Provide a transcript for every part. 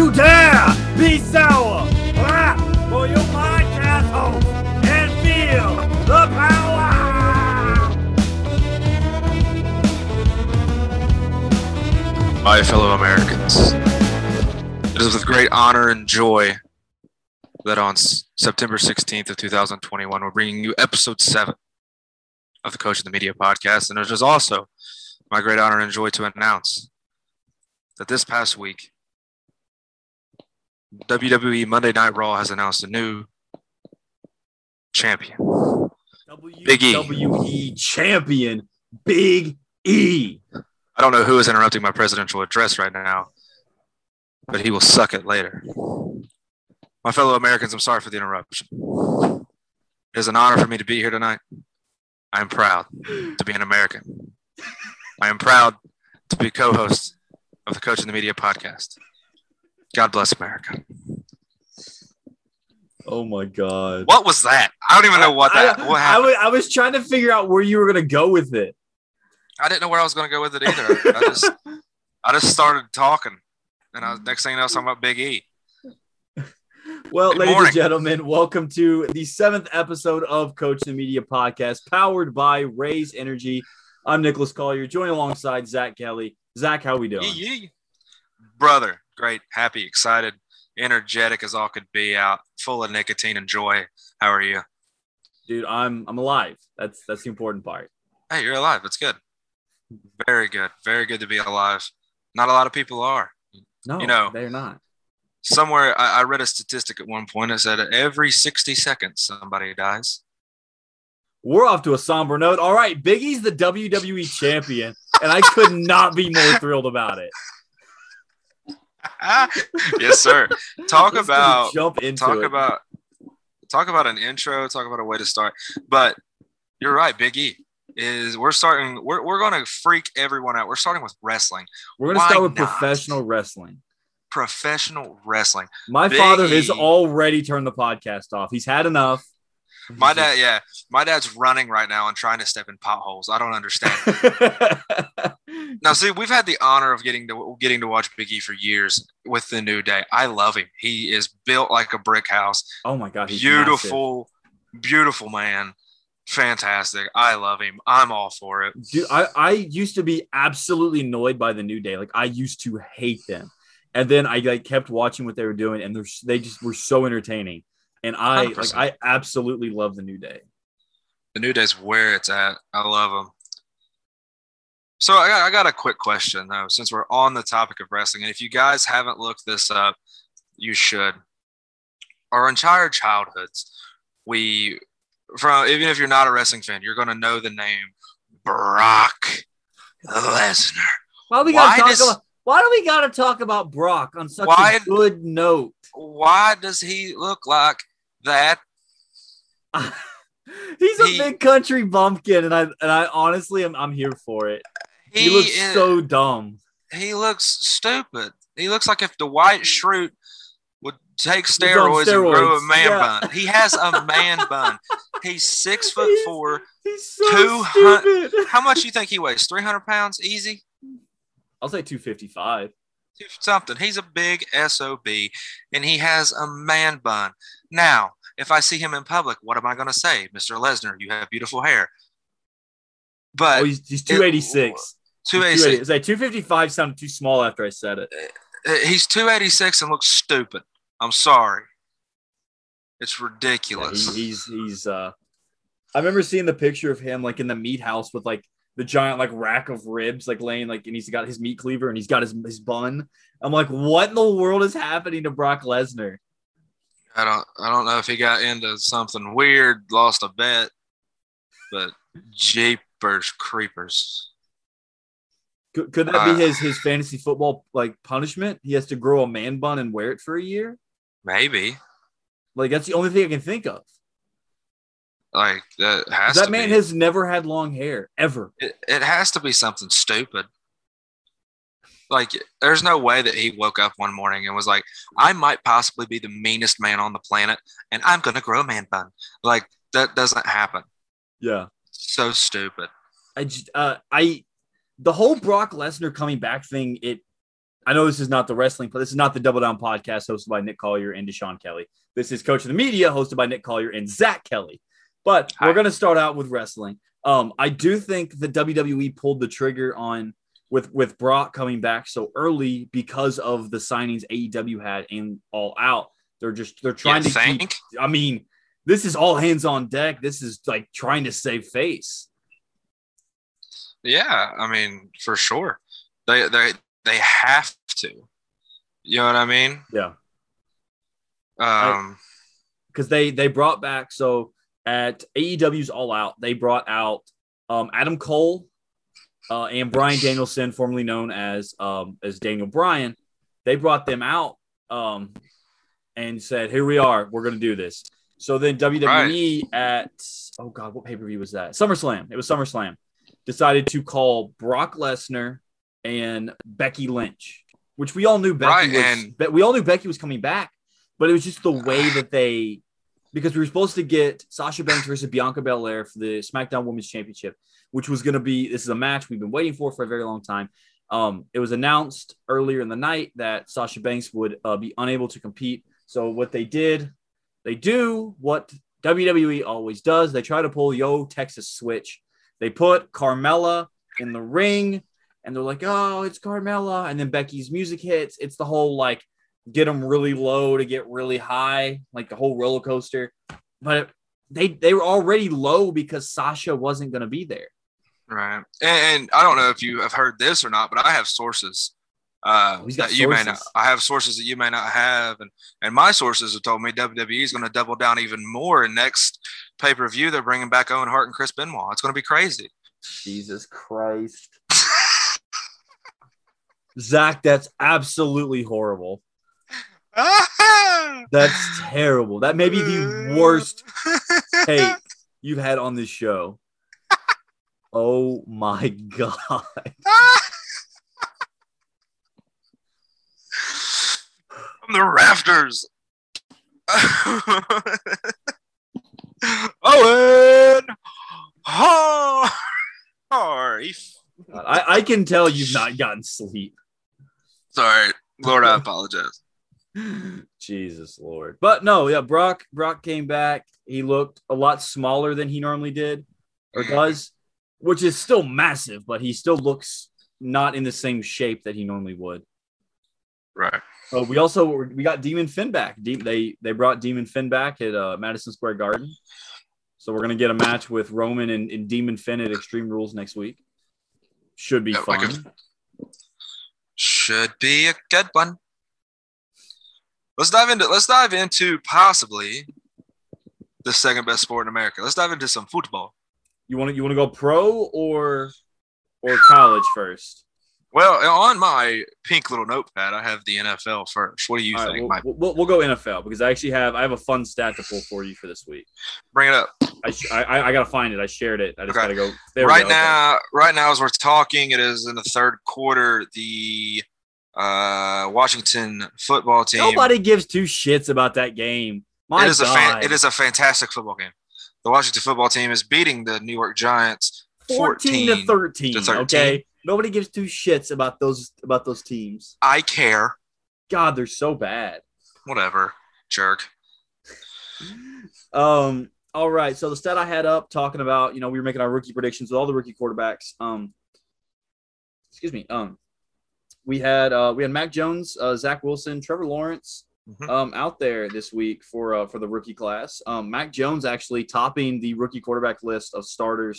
you dare be sour for your podcast host and feel the power. My fellow Americans, it is with great honor and joy that on September 16th of 2021, we're bringing you episode seven of the Coach of the Media podcast. And it is also my great honor and joy to announce that this past week, WWE Monday Night Raw has announced a new champion. Big E. WWE champion, Big E. I don't know who is interrupting my presidential address right now, but he will suck it later. My fellow Americans, I'm sorry for the interruption. It is an honor for me to be here tonight. I am proud to be an American. I am proud to be co host of the Coach in the Media podcast. God bless America. Oh my God. What was that? I don't even know what that I, what I, happened. was, I was trying to figure out where you were going to go with it. I didn't know where I was going to go with it either. I just I just started talking, and I was, next thing you know, I'm talking about Big E. Well, Good ladies morning. and gentlemen, welcome to the seventh episode of Coach the Media podcast, powered by Raise Energy. I'm Nicholas Collier, joined alongside Zack Kelly. Zack, how we doing? Yee, yee. Brother, great, happy, excited, energetic as all could be out, full of nicotine and joy. How are you? Dude, I'm I'm alive. That's that's the important part. Hey, you're alive. That's good. Very good. Very good to be alive. Not a lot of people are. No, You know- they're not. Somewhere I, I read a statistic at one point. It said every 60 seconds somebody dies. We're off to a somber note. All right, Big E's the WWE champion, and I could not be more thrilled about it. yes, sir. Talk Let's about jump into talk it. about talk about an intro talk about a way to start but you're right big e is we're starting we're, we're going to freak everyone out we're starting with wrestling We're gonna start with not? professional wrestling. professional wrestling My Big father has E. already turned the podcast off. He's had enough. My dad yeah. My dad's running right now and trying to step in potholes. I don't understand. Now see we've had the honor of getting to getting to watch big e for years with the new day. I love him. He is built like a brick house. Oh my god, he's massive. beautiful beautiful man. Fantastic. I love him. I'm all for it. Dude, I, I used to be absolutely annoyed by the New Day. Like I used to hate them, and then I like kept watching what they were doing, and they just were so entertaining. And I like 100%. I absolutely love the New Day. The New Day's where it's at. I love them. So I got, I got a quick question though, since we're on the topic of wrestling, and if you guys haven't looked this up, you should. Our entire childhoods, we from even if you're not a wrestling fan, you're going to know the name Brock Lesnar. Why we talk does- about? Why do we gotta talk about Brock on such Why- a good note? Why does he look like that? He's a He- big country bumpkin, and I and I honestly am I'm here for it. He, He, looks is- so dumb. he looks stupid. He looks like if Dwight Schrute would take on steroids, and grow a man yeah. bun. He has a man bun. He's six foot He's- four. He's so 200 stupid. How much you think he weighs? Three hundred pounds, easy. I'll say 255. Two- Something. He's a big sob, and he has a man bun. Now, if I see him in public, what am I going to say, Mister Lesnar? You have beautiful hair. But Oh, he's, he's 286. two eighty 280. six. It's like 255 sounded too small after I said it. He's two eighty six and looks stupid. I'm sorry. It's Yeah, ridiculous. he- he's he's uh I remember seeing the picture of him like in the meat house with like the giant like rack of ribs like laying like and he's got his meat cleaver and he's got his his bun. I'm like, what in the world is happening to Brock Lesnar? I don't I don't know if he got into something weird, lost a bet, but jeepers creepers. Could, could that Uh, be his his fantasy football like punishment? He has to grow a man bun and wear it for a year. Maybe. Like that's the only thing I can think of. Like that has That to man be. has never had long hair ever. it, it has to be something stupid. Like there's no way that he woke up one morning and was like, I might possibly be the meanest man on the planet and I'm gonna grow a man bun. Like that doesn't happen. Yeah. So stupid. I just uh I the whole Brock Lesnar coming back thing, it I know this is not the wrestling, but this is not the Double Down podcast hosted by Nic Collier and Deshaun Kelly. This is Coach of the Media hosted by Nic Collier and Zack Kelly. But Hi. we're going to start out with wrestling. Um, I do think the WWE pulled the trigger on with with Brock coming back so early because of the signings AEW had and All Out. They're just they're trying you to keep. I mean, this is all hands on deck. This is like trying to save face. Yeah, I mean, for sure. They they they have to. You know what I mean? Yeah. Um, because they they brought back so at AEW's All Out they brought out um, Adam Cole uh, and Bryan Danielson, formerly known as um, as Daniel Bryan. They brought them out um, and said, "Here we are. We're going to do this." So then WWE at oh god, what pay per view was that? SummerSlam. It was SummerSlam. Decided to call Brock Lesnar and Becky Lynch, which we all knew Becky Right, was. and- we all knew Becky was coming back, but it was just the way that they because we were supposed to get Sasha Banks versus Bianca Belair for the SmackDown Women's Championship, which was going to be this is a match we've been waiting for for a very long time. Um, it was announced earlier in the night that Sasha Banks would uh, be unable to compete. So what they did, they do what WWE always does. They try to pull Yo Texas Switch. They put Carmella in the ring, and they're like, "Oh, it's Carmella," and then Becky's music hits. It's the whole like get them really low to get really high, like the whole roller coaster. But they they were already low because Sasha wasn't going to be there. right. And, and I don't know if you have heard this or not, but I have sources uh, Oh, he's got that you may not. I have sources that you may not have, and and my sources have told me WWE is going to double down even more in next pay per view. They're bringing back Owen Hart and Chris Benoit. It's going to be crazy. Jesus Christ. Zack, that's absolutely horrible. That's terrible. That may be the worst take you've had on this show. Oh my God. From the rafters. Owen Hart. I, I can tell you've not gotten sleep. Sorry, Lord, I apologize. Jesus Lord. But no, yeah, Brock Brock came back. He looked a lot smaller than he normally did or does, which is still massive, but he still looks not in the same shape that he normally would. Right. Uh, we also we got Demon Finn back. De- they they brought Demon Finn back at uh, Madison Square Garden. So we're gonna get a match with Roman and, and Demon Finn at Extreme Rules next week. Should be Yeah, like fun. a- Should be a good one. Let's dive into let's dive into possibly the second best sport in America. Let's dive into some football. you want to you want to go pro or or college first? Well, on my pink little notepad, I have the NFL first. What do you All right, think? we'll, we'll, we'll go NFL because I actually have I have a fun stat to pull for you for this week. Bring it up. I sh- I, I gotta find it. I shared it. I just Okay. gotta go. There right go. Okay. now, right now, as we're talking, it is in the third quarter. The uh, Washington football team. nobody gives two shits about that game. My it is God. a fan, it is a fantastic football game. The Washington football team is beating the New York Giants 14 to 13, to 13. Okay, nobody gives two shits about those about those teams. I care. God, they're so bad. Whatever, jerk. Um. All right. So the stat I had up talking about, you know, we were making our rookie predictions with all the rookie quarterbacks. Um. Excuse me. Um. We had uh we had Mac Jones, uh, Zach Wilson, Trevor Lawrence, Mhm. um out there this week for uh for the rookie class. Um. Mac Jones actually topping the rookie quarterback list of starters,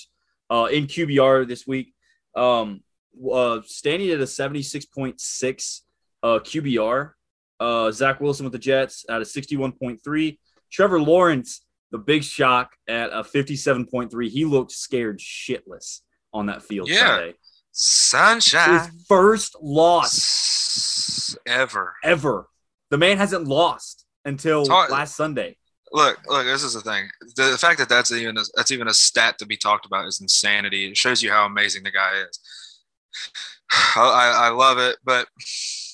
uh in QBR this week. Um. Uh, standing at a seventy six point six uh QBR. Uh, Zach Wilson with the Jets at a sixty one point three. Trevor Lawrence, the big shock at a 57.3. He looked scared shitless on that field Yeah. Sunday. Sunshine His first loss ever. ever. The man hasn't lost until Talk- last Sunday. Look, look. This is the thing. The, the fact that that's even a, that's even a stat to be talked about is insanity. It shows you how amazing the guy is. I, I, love it, but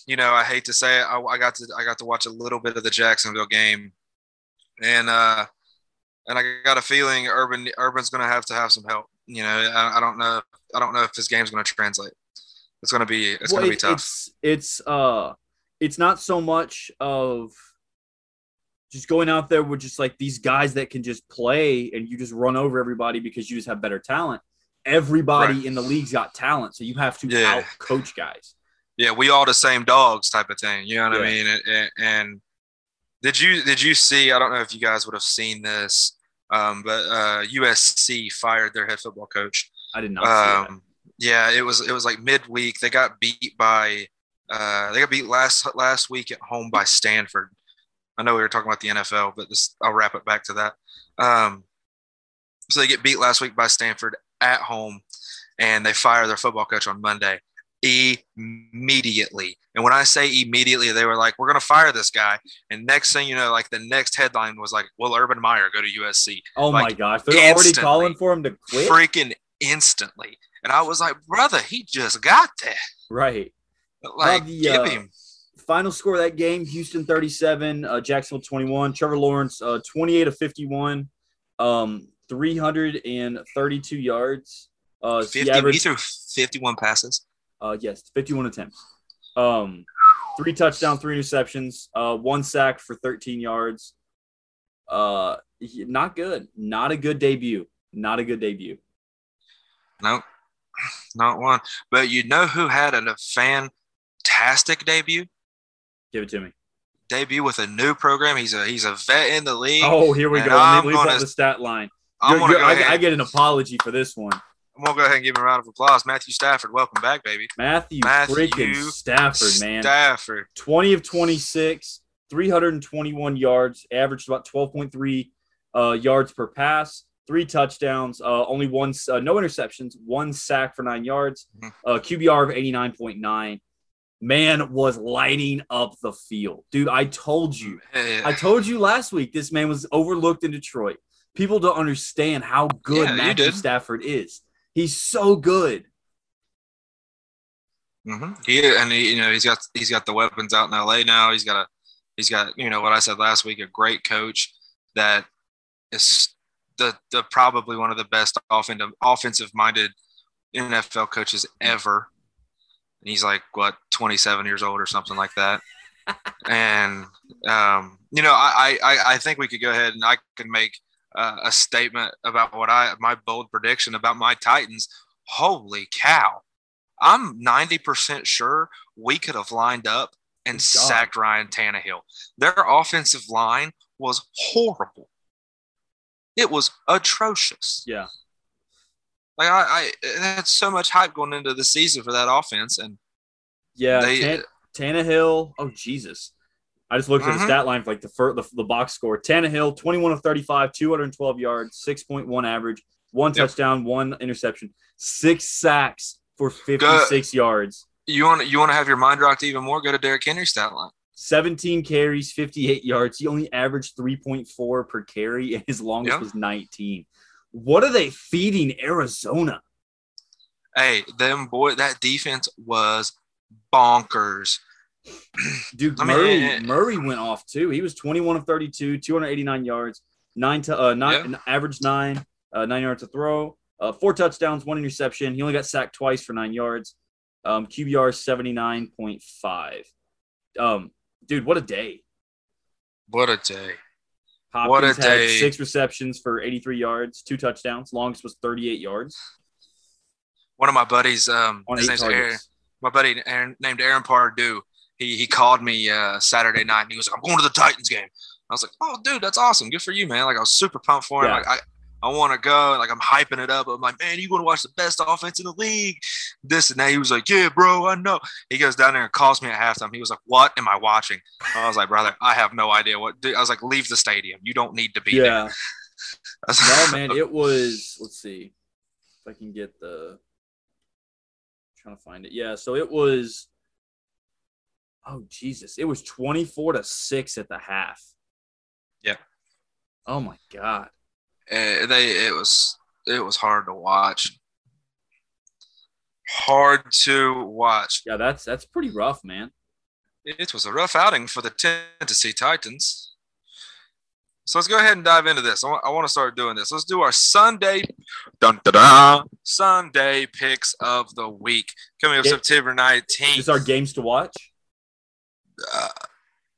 you know, I hate to say it. I, I got to I got to watch a little bit of the Jacksonville game, and uh, and I got a feeling Urban Urban's going to have to have some help. You know, I, I don't know. I don't know if his game's going to translate. It's gonna be it's Well, gonna be tough. It's it's uh it's not so much of just going out there with just like these guys that can just play and you just run over everybody because you just have better talent. Everybody Right. in the league's got talent, so you have to Yeah. out coach guys. yeah, we all the same dogs type of thing. You know what I mean? And, and, and did you did you see? I don't know if you guys would have seen this, um, but uh, USC fired their head football coach. I did not. Um, yeah, it was it was like midweek. They got beat by uh, they got beat last last week at home by Stanford. I know we were talking about the NFL, but this I'll wrap it back to that. Um, so they get beat last week by Stanford at home, and they fire their football coach on Monday immediately. And when I say immediately, they were like, "We're gonna fire this guy." And next thing you know, like the next headline was like, "Will Urban Meyer go to USC?" Oh my gosh, they're already calling for him to quit. Freaking instantly. And I was like, "Brother, he just got there." Right. Like, the, give uh, him. Final score of that game: Houston 37, uh, Jacksonville 21. Trevor Lawrence uh, 28 of 51, um, 332 yards. Uh, he 50, he averaged, threw 51 passes. uh, yes, 51 attempts. Um, three touchdowns, three interceptions, uh, one sack for 13 yards. Uh, not good. Not a good debut. Not a good debut. Nope, not one. But you know who had a fantastic debut? Give it to me. Debut with a new program. He's a he's a vet in the league. Oh, here we go. I'm gonna- the stat line. You're- you're- go I. I get an apology for this one. I'm gonna go ahead and give him a round of applause. Matthew Stafford, welcome back, baby. Matthew, Matthew freaking Stafford, man. Stafford. 20 of 26, 321 yards, averaged about 12.3 uh, yards per pass, three touchdowns, uh, only one, uh, no interceptions, one sack for nine yards, Mhm. uh, QBR of 89.9. Man was lighting up the field. Dude, I told you. Eh, I told you last week this man was overlooked in Detroit. People don't understand how good Yeah, Matthew. Stafford is. He's so good. Mm-hmm. He and he, you know he's got he's got the weapons out in LA now. He's got a he's got you know what I said last week, a great coach that is the the probably one of the best offensive offensive minded NFL coaches ever. And he's like what 27 years old or something like that. and um, you know I, I I think we could go ahead and I can make uh, a statement about what I my bold prediction about my Titans. Holy cow! I'm 90% sure we could have lined up and sacked Ryan Tannehill. Their offensive line was horrible. It was atrocious. Yeah. Like I, I had so much hype going into the season for that offense, and Yeah, They- Tan- Tannehill. Oh Jesus! I just looked at the Mhm. stat line for like the, fir- the the box score. Tannehill, twenty-one of thirty-five, two hundred and twelve yards, six point one average, one Yep. touchdown, one interception, six sacks for fifty-six yards, you want you want to have your mind rocked even more? Go to Derrick Henry's stat line. Seventeen carries, fifty-eight yards. He only averaged three point four per carry, and his longest Yep. was nineteen. What are they feeding Arizona? Hey, them boy, that defense was bonkers. Dude, I mean, Murray eh, eh. Murray went off too. He was 21 of 32, 289 yards, nine to uh nine average nine, uh, nine yards to throw, uh, four touchdowns, one interception. He only got sacked twice for nine yards. Um, QBR 79.5. Um, dude, what a day. What a day! Hopkins What a had day. six receptions for 83 yards, two touchdowns. Longest was 38 yards One of my buddies, um, his name's Aaron, my buddy Aaron, named Aaron Pardue. He he called me uh, Saturday night and he was like, "I'm going to the Titans game." I was like, "Oh, dude, that's awesome! Good for you, man!" Like I was super pumped for him. Yeah. Like I. I want to go. Like I'm hyping it up. I'm like, man, you want to watch the best offense in the league? This and that. He was like, yeah, bro, I know. He goes down there and calls me at halftime. He was like, what am I watching? I was like, brother, I have no idea what. I was like, leave the stadium. You don't need to be there. Yeah. Was No, man, it was. Let's see if I can get the. I'm trying to find it. Yeah, so it was. Oh Jesus! It was twenty-four to six at the half. Yeah. Oh my God. They it was it was hard to watch. Hard to watch. Yeah, that's that's pretty rough, man. It was a rough outing for the Tennessee Titans. So let's go ahead and dive into this. I want, to start doing this. Let's do our Sunday, dun, dun, dun, Sunday picks of the week coming up. September 19th. These are games to watch. Uh,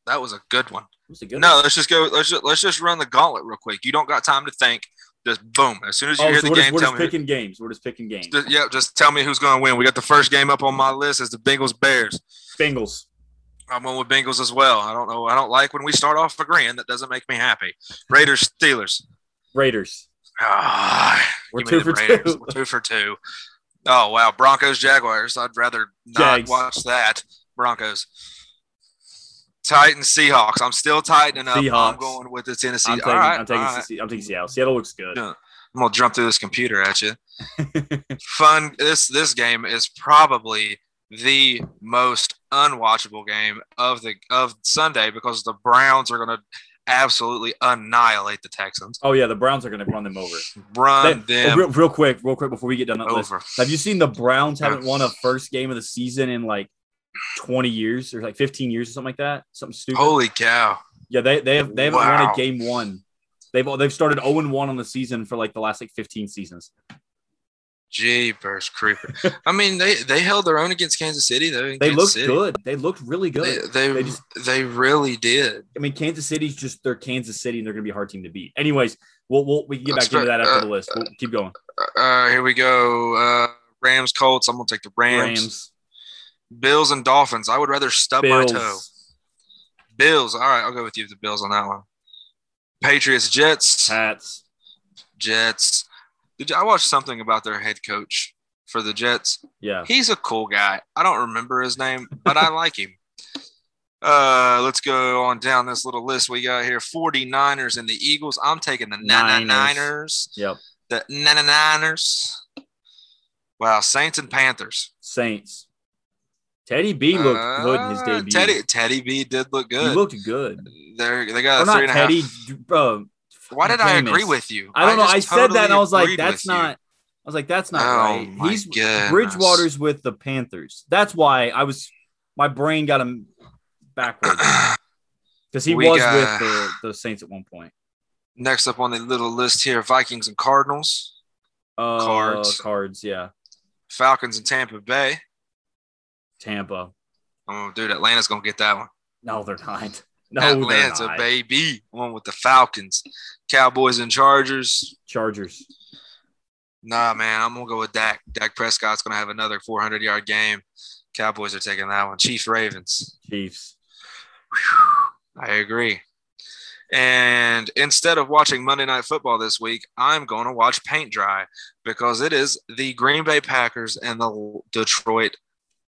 that was a good one. What's a good No, one? let's just go. Let's just let's just run the gauntlet real quick. You don't got time to think. Just boom. As soon as you Oh, hear so the we're, just, game, we're tell just me. picking games. We're just picking games. Just, yeah, just tell me who's going to win. We got the first game up on my list as the Bengals Bears. Bengals. I'm going with Bengals as well. I don't know. I don't like when we start off agreeing. That doesn't make me happy. Raiders Steelers. Raiders. Ah, We're two for Raiders. two. We're two for two. Oh wow, Broncos Jaguars. I'd rather not Jags. watch that. Broncos. Titans Seahawks. I'm still tightening up. I'm going with the Tennessee. I'm taking. all right, I'm taking. all right. Se- I'm taking Seattle. Seattle looks good. Yeah. I'm gonna jump through this computer at you. Fun. This this game is probably the most unwatchable game of the of Sunday because the Browns are gonna absolutely annihilate the Texans. oh yeah, the Browns are going to run them over. Run They- them real, real quick, real quick before we get done that list. over. Have you seen the Browns haven't won a first game of the season in like 20 years or like 15 years or something like that? Something stupid. Holy cow! Yeah, they they have they haven't won a game one. They've they've started 0 and 1 on the season for like the last like 15 seasons. Jeepers creeper. I mean, they they held their own against Kansas City though. They Kansas looked City. good. They looked really good. they, They they, just- really did. I mean, Kansas City's just they're Kansas City and they're going to be a hard team to beat. Anyways, we'll, we'll we can get back Let's into that after uh, the list. We'll keep going. Uh, here we go. Uh, Rams Colts. I'm gonna take the Rams. Rams, Bills and Dolphins. I would rather stub my toe. Bills, Bills. All right, I'll go with you. The Bills on that one. Patriots, Jets, Pats. Jets. Did you, I watched something about their head coach for the Jets? Yeah, He's a cool guy. I don't remember his name, but I like him. Uh, let's go on down this little list we got here. 49ers and the Eagles. I'm taking the Niners. Niners. yep. The Niners. Wow, Saints and Panthers. Saints. Teddy B looked good in his Uh, debut. Teddy Teddy B did look good. he looked good. They're, they got a not three and a half. Teddy, bro. Why did I agree with you? I don't know. just I said that and I was like, that's with you. not. I was like, that's not Oh, right. He's goodness. Bridgewater's with the Panthers. That's why I was. My brain got him backwards because he We was got- with the, the Saints at one point. Next up on the little list here: Vikings and Cardinals, Uh, Cards. cards, yeah. Falcons and Tampa Bay. Tampa. Oh, dude, Atlanta's gonna get that one. No, they're not. No, Atlanta, not. baby, one with the Falcons, Cowboys and Chargers. Chargers. Nah, man, I'm gonna go with Dak. Dak Prescott's gonna have another 400 yard game. Cowboys are taking that one. Chiefs, Ravens. Chiefs. I agree. And instead of watching Monday Night Football this week, I'm going to watch Paint Dry because it is the Green Bay Packers and the Detroit.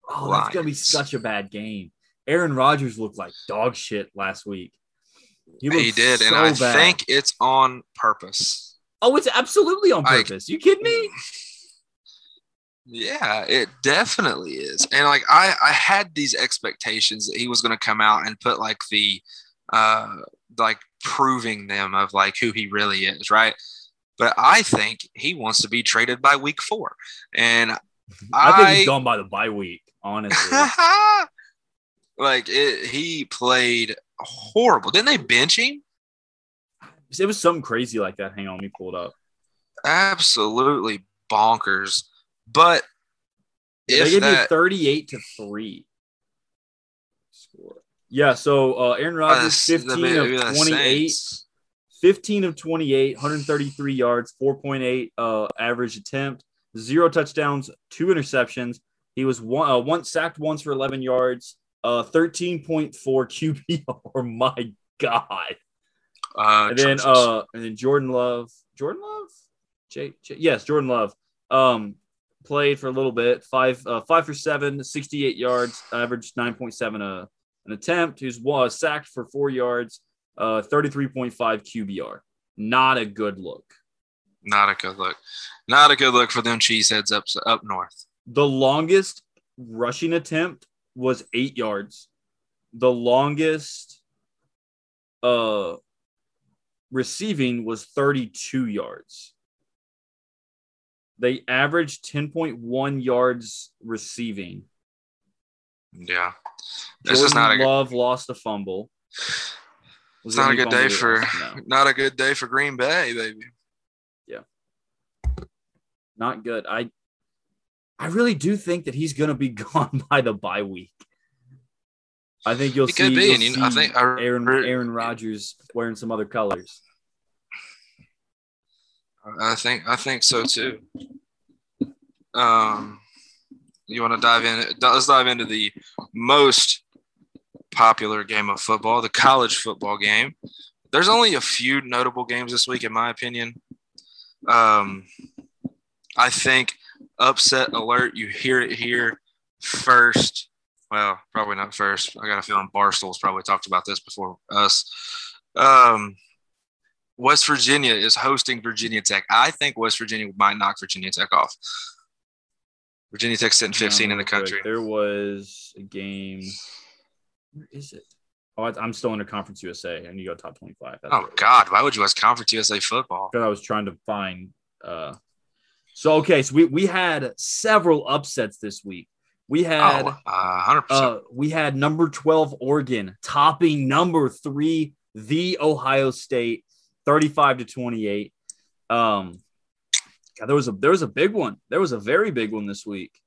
Oh, that's gonna be such a bad game. Aaron Rodgers looked like dog shit last week. He, looked did, and I bad. think it's on purpose. Oh, it's absolutely on purpose. you kidding me? Yeah, it definitely is. And like I, I had these expectations that he was going to come out and put like the, uh, like proving them of like who he really is, right? But I think he wants to be traded by week four, and I think I- he's gone by the bye week, honestly. like it, he played horrible. Didn't they bench him? it was something crazy like that. Hang on, me pull it up. Absolutely bonkers. But they gave me that, 38 to 3 score. Yeah, so uh, Aaron Rodgers, the- 15 the- of 28, 15 of 28, 133 yards, 4.8 uh, average attempt, zero touchdowns, two interceptions. He was one, uh, once sacked once for 11 yards, uh, 13.4 QBR. My God. Uh, and then uh and then Jordan Love, Jordan Love, J, J yes, Jordan Love, um, played for a little bit, five uh, five for seven, 68 yards, averaged 9.7 uh, an attempt. He was sacked for four yards, uh, 33.5 QBR. Not a good look. Not a good look. Not a good look for them cheeseheads up up north. The longest rushing attempt was eight yards. The longest uh receiving was 32 yards. They averaged 10.1 yards receiving. Yeah. This is not a Jordan Love lost a fumble. It's it not a good day for? No, not a good day for Green Bay, baby. Yeah. Not good. I I really do think that he's going to be gone by the bye week. I think you'll He see, be, you'll and you know, I think I Aaron Aaron Rodgers wearing some other colors. I think I think so too. Um, you want to dive in? Let's dive into the most popular game of football, the college football game. There's only a few notable games this week, in my opinion. Um, I think upset alert. You hear it here first. Well, probably not first. I got a feeling Barstool's probably talked about this before us. Um, West Virginia is hosting Virginia Tech. I think West Virginia might knock Virginia Tech off. Virginia Tech's sitting 15 in the Real quick, country. There was a game. Where is it? Oh, I- I'm still in under Conference USA, and you go top 25. That's Oh where it was. God, why would you ask Conference USA football? because I was trying to find. Uh, so okay, so we we had several upsets this week. We had Oh, uh, 100%. uh, we had number twelve Oregon topping number three the Ohio State, thirty five to twenty eight. Um, God, there was a there was a big one. There was a very big one this week.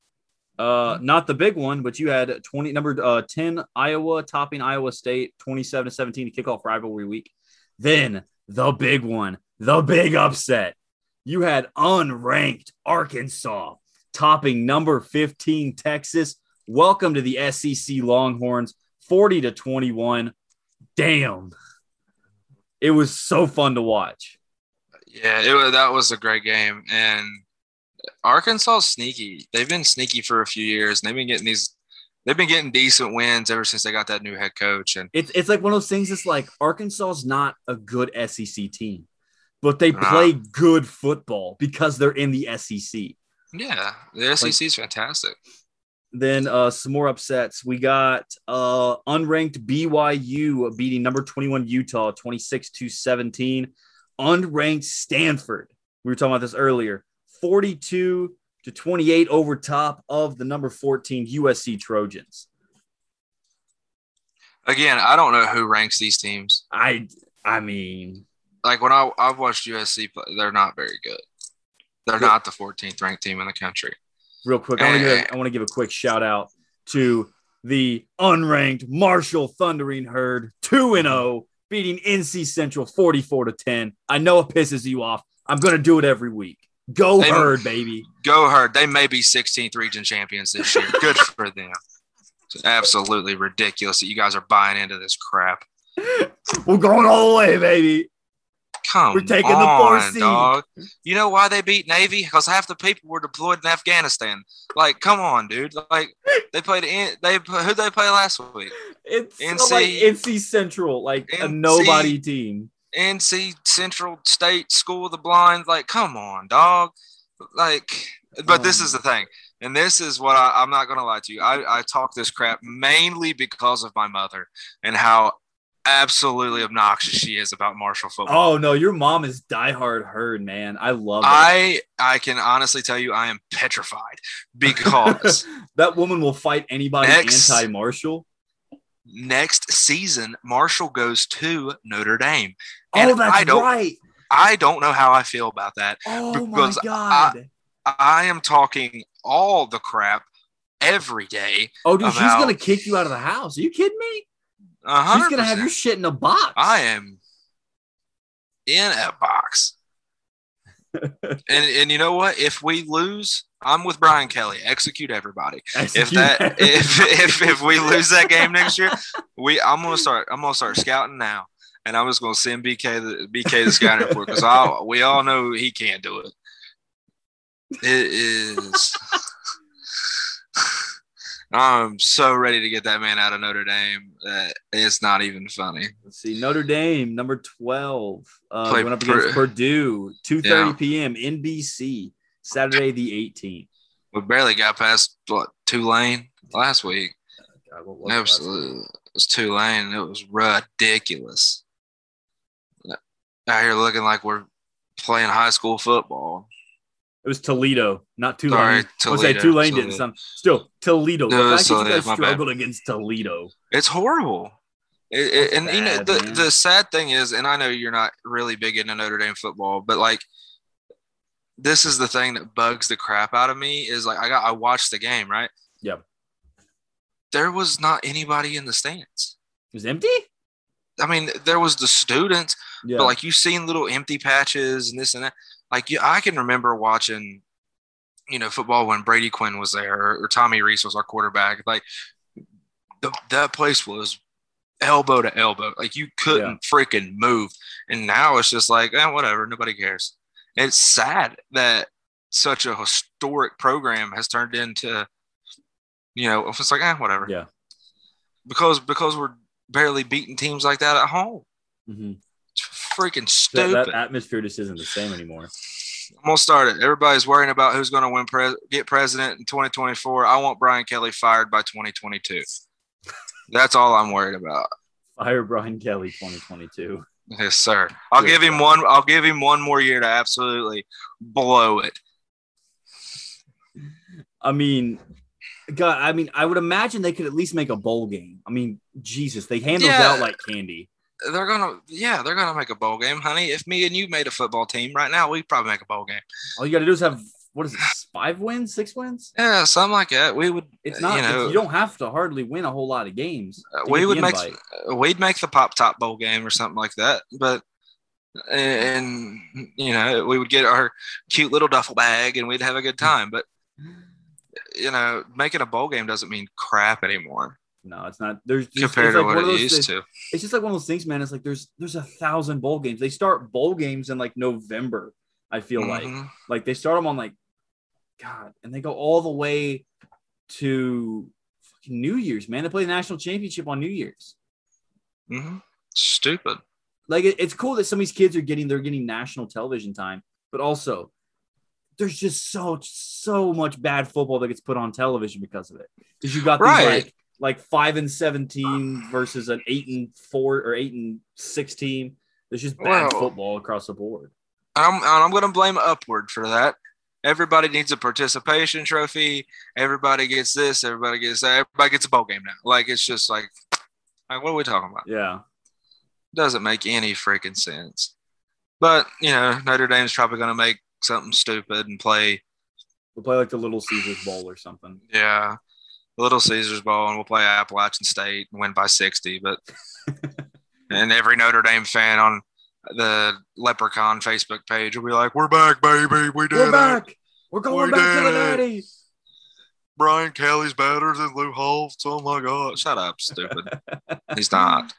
Uh, not the big one, but you had 20 number uh 10 Iowa topping Iowa State 27 to 17 to kick off rivalry week. Then the big one, the big upset. You had unranked Arkansas topping number 15 Texas. Welcome to the SEC Longhorns 40 to 21. Damn. It was so fun to watch. yeah, it was, that was a great game. And Arkansas sneaky. They've been sneaky for a few years, and they've been getting these. They've been getting decent wins ever since they got that new head coach. And It's it's like one of those things. It's like Arkansas's not a good SEC team, but they play good football because they're in the SEC. yeah, the SEC is fantastic. Then uh, some more upsets. We got uh, unranked BYU beating number 21 Utah 26 to 17. Unranked Stanford. We were talking about this earlier. 42 to 28 over top of the number 14 USC Trojans. Again, I don't know who ranks these teams. I I mean, Like when I I've watched USC play, they're not very good. They're not the 14th ranked team in the country. real quick, I want to give, want to give a quick shout out to the unranked Marshall Thundering Herd 2 and 0 beating NC Central 44 to 10. I know it pisses you off. I'm going to do it every week. Go They- Herd, baby. Go herd. They may be 16th region champions this year. Good for them. It's absolutely ridiculous that you guys are buying into this crap. We're going all the way, baby. Come We're taking the on, fourth seed. dog. You know why they beat Navy? Because half the people were deployed in Afghanistan. Like, come on, dude. Like, they played in. They who they play last week? It's NC like NC Central, like a nobody team. NC Central State School of the Blind. Like, come on, dog. Like, but this is um, the thing, and this is what I, I'm not gonna lie to you. I, I talk this crap mainly because of my mother and how absolutely obnoxious she is about Marshall football. Oh no, your mom is diehard Herd, man. I love it. I I can honestly tell you I am petrified because that woman will fight anybody Next. anti-Marshall. next season Marshall goes to Notre Dame. Oh, that's I don't right. I don't know how I feel about that. Oh my god. I am talking all the crap every day. oh, dude, she's gonna kick you out of the house. Are you kidding me? A She's gonna have your shit in a box. I am in a box. and and you know what? If we lose, I'm with Brian Kelly. Execute everybody. If Execute that if if if we lose that game next year, we I'm gonna start I'm gonna start scouting now. And I'm just gonna send BK the BK the scouting report because I we all know he can't do it. It is I'm so ready to get that man out of Notre Dame that it's not even funny. Let's see, Notre Dame, number 12. Uh, Play went up Pur- against Purdue, 2.30 Yeah. p.m. NBC, Saturday the 18th. We barely got past what Tulane last week. God, what was it last week? Absolutely, it was Tulane. and It was ridiculous. Out here looking like we're playing high school football. It was Toledo, not Tulane. Sorry, I was say Toledo, Tulane didn't. Toledo. Some still Toledo. No, that Toledo, you guys my bad. struggled against Toledo. It's horrible. It, it, and you know the man. the sad thing is, and I know you're not really big into Notre Dame football, but like this is the thing that bugs the crap out of me is like I got I watched the game right. Yep. There was not anybody in the stands. It was empty. I mean, there was the students, Yeah. but like you've seen little empty patches and this and that. Like I can remember watching, you know, football when Brady Quinn was there or, or Tommy Rees was our quarterback. Like the, that place was elbow to elbow. Like you couldn't freaking move. And now it's just like, eh, whatever, nobody cares. It's sad that such a historic program has turned into, you know, it's like, eh, whatever. Yeah. Because because we're barely beating teams like that at home. Mhm. Freaking stupid. that atmosphere just isn't the same anymore. I'm gonna start it. Everybody's worrying about who's gonna win pres- get president in 2024. I want Brian Kelly fired by 2022. That's all I'm worried about. Fire Brian Kelly 2022. Yes, sir. I'll Good give him God. one. I'll give him one more year to absolutely blow it. I mean, God, I mean, I would imagine they could at least make a bowl game. I mean, Jesus, they hand those Yeah. out like candy. They're gonna, yeah, they're gonna make a bowl game, honey. If me and you made a football team right now, we'd probably make a bowl game. All you got to do is have what is it, five wins, six wins? Yeah, something like that. We would. It's not. You know, you don't have to hardly win a whole lot of games. Uh, we would make uh, we'd make the pop top bowl game or something like that but and you know we would get our cute little duffel bag and we'd have a good time but you know making a bowl game doesn't mean crap anymore No, it's not. There's just, compared it's to like what it used things- to It's just like one of those things, man. It's like there's there's a thousand bowl games. They start bowl games in like November. I feel like Mhm. like they start them on like God, and they go all the way to fucking New Year's. Man, they play the national championship on New Year's. Mhm. stupid Like it, it's cool that some of these kids are getting they're getting national television time, but also there's just so so much bad football that gets put on television because of it. Because you got these Right. like like five and seventeen versus an eight and four or eight and six team. There's just bad Well- football across the board. I'm, I'm going to blame upward for that everybody needs a participation trophy everybody gets this everybody gets that everybody gets a bowl game now like it's just like like what are we talking about Yeah. doesn't make any freaking sense. But you know, Notre Dame's probably going to make something stupid and play, We'll play like the Little Caesars Bowl or something. yeah, Little Caesars Bowl, and we'll play Appalachian State and win by sixty. But and every Notre Dame fan on the Leprechaun Facebook page will be like, "We're back, baby. We did We're it. back. We're going We back to the. Brian Kelly's better than Lou Holtz. Oh my God! Shut up, stupid. He's not.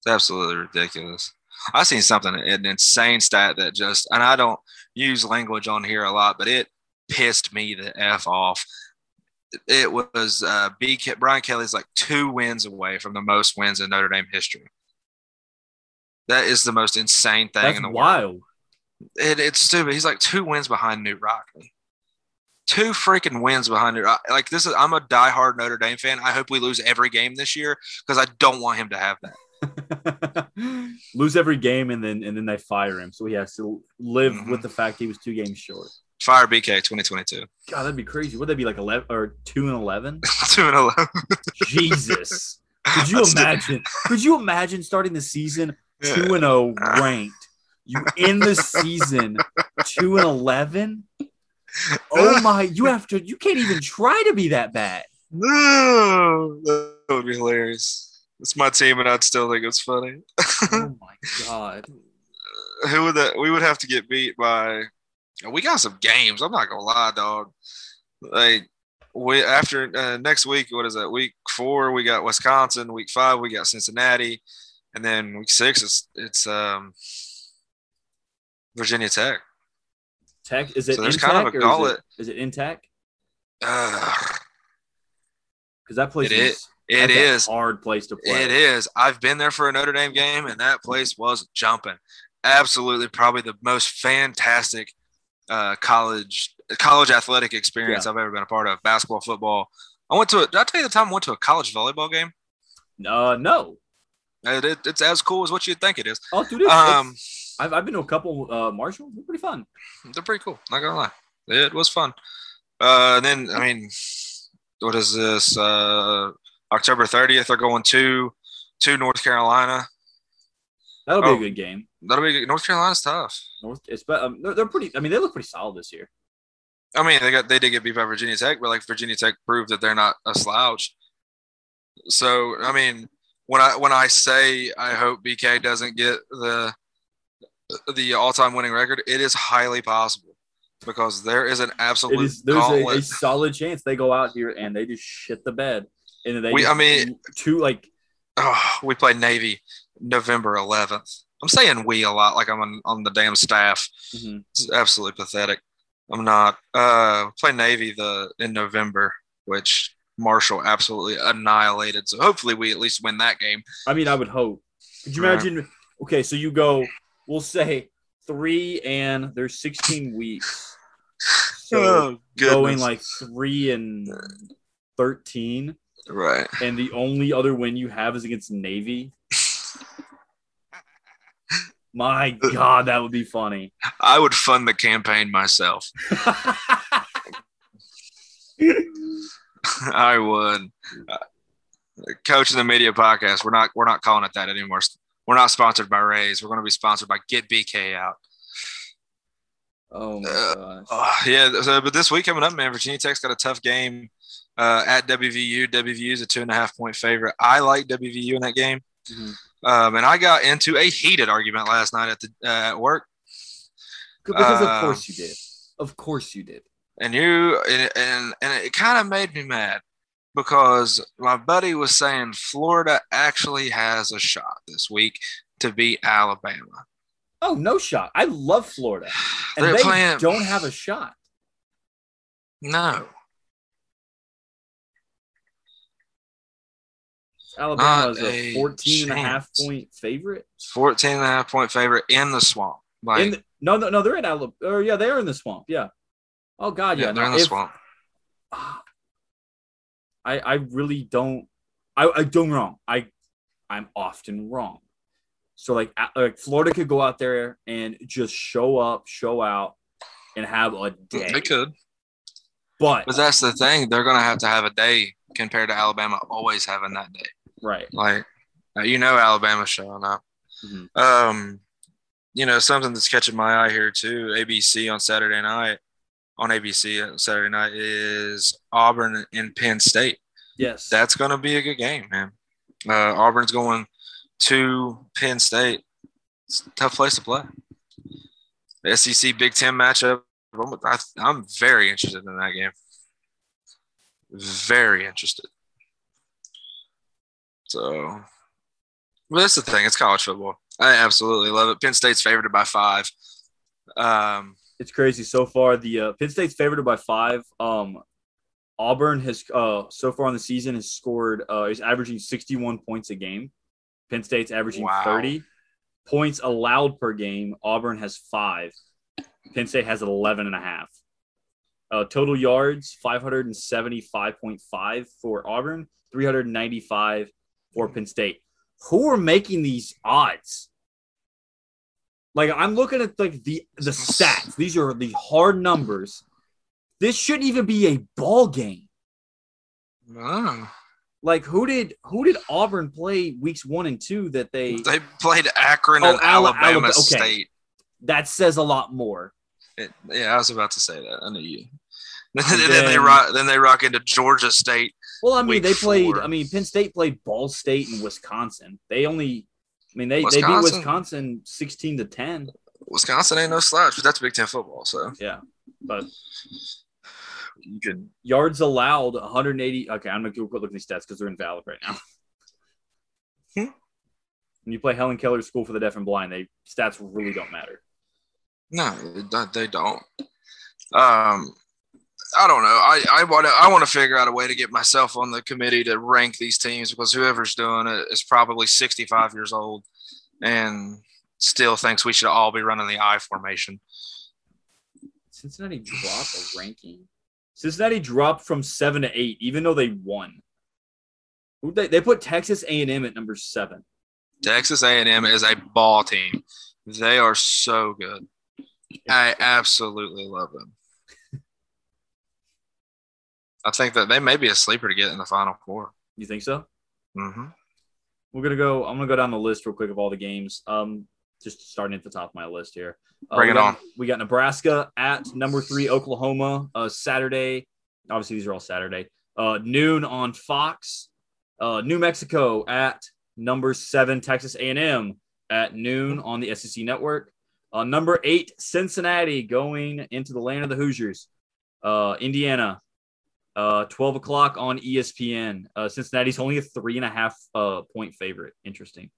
It's absolutely ridiculous. I seen something, an insane stat that just, and I don't use language on here a lot, but it pissed me the f off. It was uh, B. Brian Kelly's like two wins away from the most wins in Notre Dame history. That is the most insane thing That's in the world. wild. It, it's stupid. He's like two wins behind Knute Rockne. Two freaking wins behind Knute. Rock- Like this is. I'm a diehard Notre Dame fan. I hope we lose every game this year because I don't want him to have that. Lose every game and then and then they fire him, so he has to live Mhm. with the fact he was two games short. Fire BK 2022. God, that'd be crazy. Would that be like eleven or two and eleven? Two and eleven. Jesus. Could you That's imagine? Could you imagine starting the season two and zero ranked? You end the season two and eleven. Oh my! You have to. You can't even try to be that bad. No, that would be hilarious. It's my team, and I'd still think it's funny. Oh my god! Who would that? We would have to get beat by. We got some games. I'm not gonna lie, dog. Like we after uh, next week, what is that? Week four, we got Wisconsin. Week five, we got Cincinnati, and then week six, it's it's um Virginia Tech. Tech is it So there's in kind of a gauntlet. Is it, is it in Tech? Uh, Because that place It is. is. it a hard place to play. It is. I've been there for a Notre Dame game, and that place was jumping. Absolutely, probably the most fantastic uh, college college athletic experience I've ever been a part of. Basketball, football. I went to. A, did I tell you the time I went to a college volleyball game? Uh, no. It, it- it's as cool as what you'd think it is. Oh, dude, Um, I've, I've been to a couple. Uh, Marshall, they're pretty fun. they're pretty cool. Not gonna lie, it was fun. Uh, and then I mean, what is this? Uh, October thirtieth, they're going to to North Carolina. That'll be Oh. a good game. That'll be North Carolina's tough. North, it's but um, they're, they're pretty. I mean, they look pretty solid this year. I mean, they got they did get beat by Virginia Tech, but like Virginia Tech proved that they're not a slouch. So I mean, when I when I say I hope BK doesn't get the the all time winning record, it is highly possible because there is an absolute is. There's a, a solid chance they go out here and they just shit the bed, and then they. We- I mean- two like Oh, we play Navy November 11th. I'm saying we a lot, like I'm on, on the damn staff. mhm. It's absolutely pathetic. I'm not. Uh, play Navy the in November, which Marshall absolutely annihilated. So hopefully we at least win that game. I mean, I would hope. Could you Right. imagine? Okay, so you go. We'll say three, and there's 16 weeks. So going like three and 13, right. and the only other win you have is against Navy. My God, that would be funny. I would fund the campaign myself. I would. Uh, Coach in the Media podcast. We're not. We're not calling it that anymore. We're not sponsored by Raise. We're going to be sponsored by Get BK Out. oh my Uh, gosh. Oh, yeah. So, but this week coming up, man, Virginia Tech's got a tough game uh, at WVU. WVU is a two and a half point favorite. I like WVU in that game, Mhm. Um, and I got into a heated argument last night at the uh, at work. Because of course you did. Of course you did. and you and and, and it kind of made me mad because my buddy was saying Florida actually has a shot this week to beat Alabama. Oh, no shot. I love Florida. And They're they playing don't have a shot. no. Alabama is a a 14 and a half point favorite. 14 and a half point favorite in the swamp. Like In the, no, no, no, they're in Alabama. Or yeah, they are in the swamp. Yeah. Oh God, yeah. yeah, they're no, in the if- swamp. I I really don't. I I don't wrong. I I'm often wrong. So like like Florida could go out there and just show up, show out, and have a day. They could. But But that's the thing. They're going to have to have a day compared to Alabama always having that day. Right. Like, uh, you know, Alabama's showing up. Mhm. Um, you know, something that's catching my eye here too. ABC on Saturday night, on ABC on Saturday night is Auburn and Penn State. Yes. That's going to be a good game, man. Uh, Auburn's going to Penn State. It's a tough place to play. The SEC Big Ten matchup. I'm, I, I'm very interested in that game. Very interested. So, but that's the thing. It's college football. I absolutely love it. Penn State's favored by five. Um, it's crazy so far. The uh, Penn State's favored by five. Um, Auburn has uh so far on the season has scored uh is averaging 61 points a game. Penn State's averaging Wow. 30 points allowed per game. Auburn has five. Penn State has 11 and a half. Uh, total yards 575.5 for Auburn, 395 for Penn State. Who are making these odds? Like I'm looking at like the the stats. These are the hard numbers. This shouldn't even be a ball game. oh. Like who did who did Auburn play weeks one and two that they They played Akron Oh, and Ala- Alabama Alabama, okay. State. that says a lot more. It, yeah, I was about to say that. I knew you. Then, then they rock. Then they rock into Georgia State. Well, I mean, Week they played. four. I mean, Penn State played Ball State and Wisconsin. They only, I mean, they they beat Wisconsin? Sixteen to ten. Wisconsin ain't no slouch, but that's Big Ten football. So Yeah, but you can. yards allowed 180. Okay, I'm gonna go look at these stats because they're invalid right now. Hmm. When you play Helen Keller School for the Deaf and Blind, they stats really don't matter. No, they don't. Um, I don't know. I I want to I want to figure out a way to get myself on the committee to rank these teams because whoever's doing it is probably 65 years old and still thinks we should all be running the I formation. Cincinnati dropped a ranking. Cincinnati dropped from seven to eight, even though they won. They, they put Texas A&M at number seven. Texas A&M is a ball team. They are so good. I absolutely love them. I think that they may be a sleeper to get in the final four. You think so? Mm-hmm. we're gonna go. I'm gonna go down the list real quick of all the games. Um, just starting at the top of my list here. Uh, Bring we it got- on. We got Nebraska at number three Oklahoma. Uh, Saturday. Obviously, these are all Saturday. Uh, noon on Fox. Uh, New Mexico at number seven Texas A&M at noon on the SEC Network. Uh, number eight Cincinnati going into the land of the Hoosiers. Uh, Indiana. Uh, 12 o'clock on ESPN. Uh, Cincinnati's only a three and a half uh, point favorite. Interesting.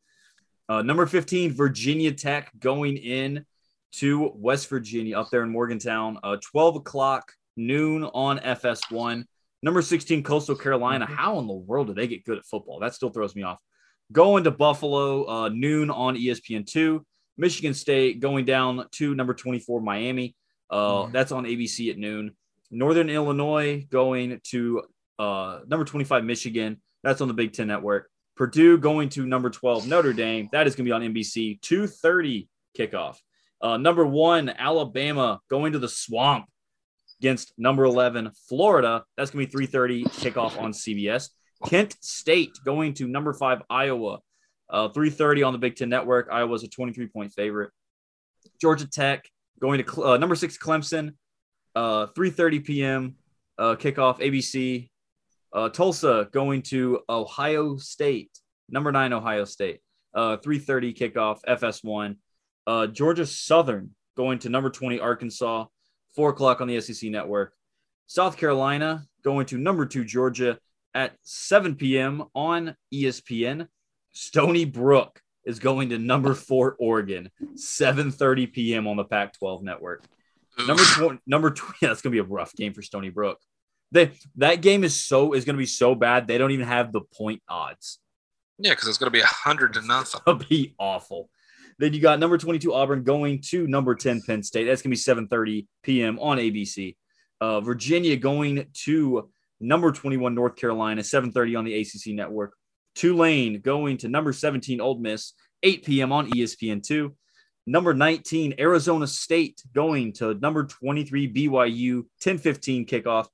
Uh, number 15, Virginia Tech going in to West Virginia up there in Morgantown. Uh, 12 o'clock, noon on FS1. Number 16, Coastal Carolina. How in the world do they get good at football? That still throws me off. Going to Buffalo, uh, noon on ESPN2. Michigan State going down to number 24, Miami. Uh, Mhm. That's on ABC at noon. Northern Illinois going to uh, number 25, Michigan. That's on the Big Ten Network. Purdue going to number 12, Notre Dame. That is going to be on NBC. 2:30 kickoff. Uh, number one, Alabama going to the swamp against number 11, Florida. That's going to be 3:30 kickoff on CBS. Kent State going to number five, Iowa. Uh, 3:30 on the Big Ten Network. Iowa's a 23 point favorite. Georgia Tech going to uh, number six, Clemson. Uh, 3:30 p.m. Uh, kickoff ABC. Uh, Tulsa going to Ohio State, number nine Ohio State. Uh, 3:30 kickoff FS1. Uh, Georgia Southern going to number 20 Arkansas, four o'clock on the SEC Network. South Carolina going to number two Georgia at 7 p.m. on ESPN. Stony Brook is going to number four Oregon, 7:30 p.m. on the Pac-12 Network. Number. 20, number 20, yeah, that's gonna be a rough game for Stony Brook. They that game is so is gonna be so bad they don't even have the point odds. Yeah, because it's going to be a hundred to nothing. It'll be awful. Then you got number 22 Auburn going to number 10 Penn State. That's gonna be 7:30 p.m. on ABC. Uh, Virginia going to number 21 North Carolina, 7:30 on the ACC network. Tulane going to number 17 Ole Miss, 8 p.m. on E ESPN2. Number 19 Arizona State going to number 23 BYU, 10:15 kickoff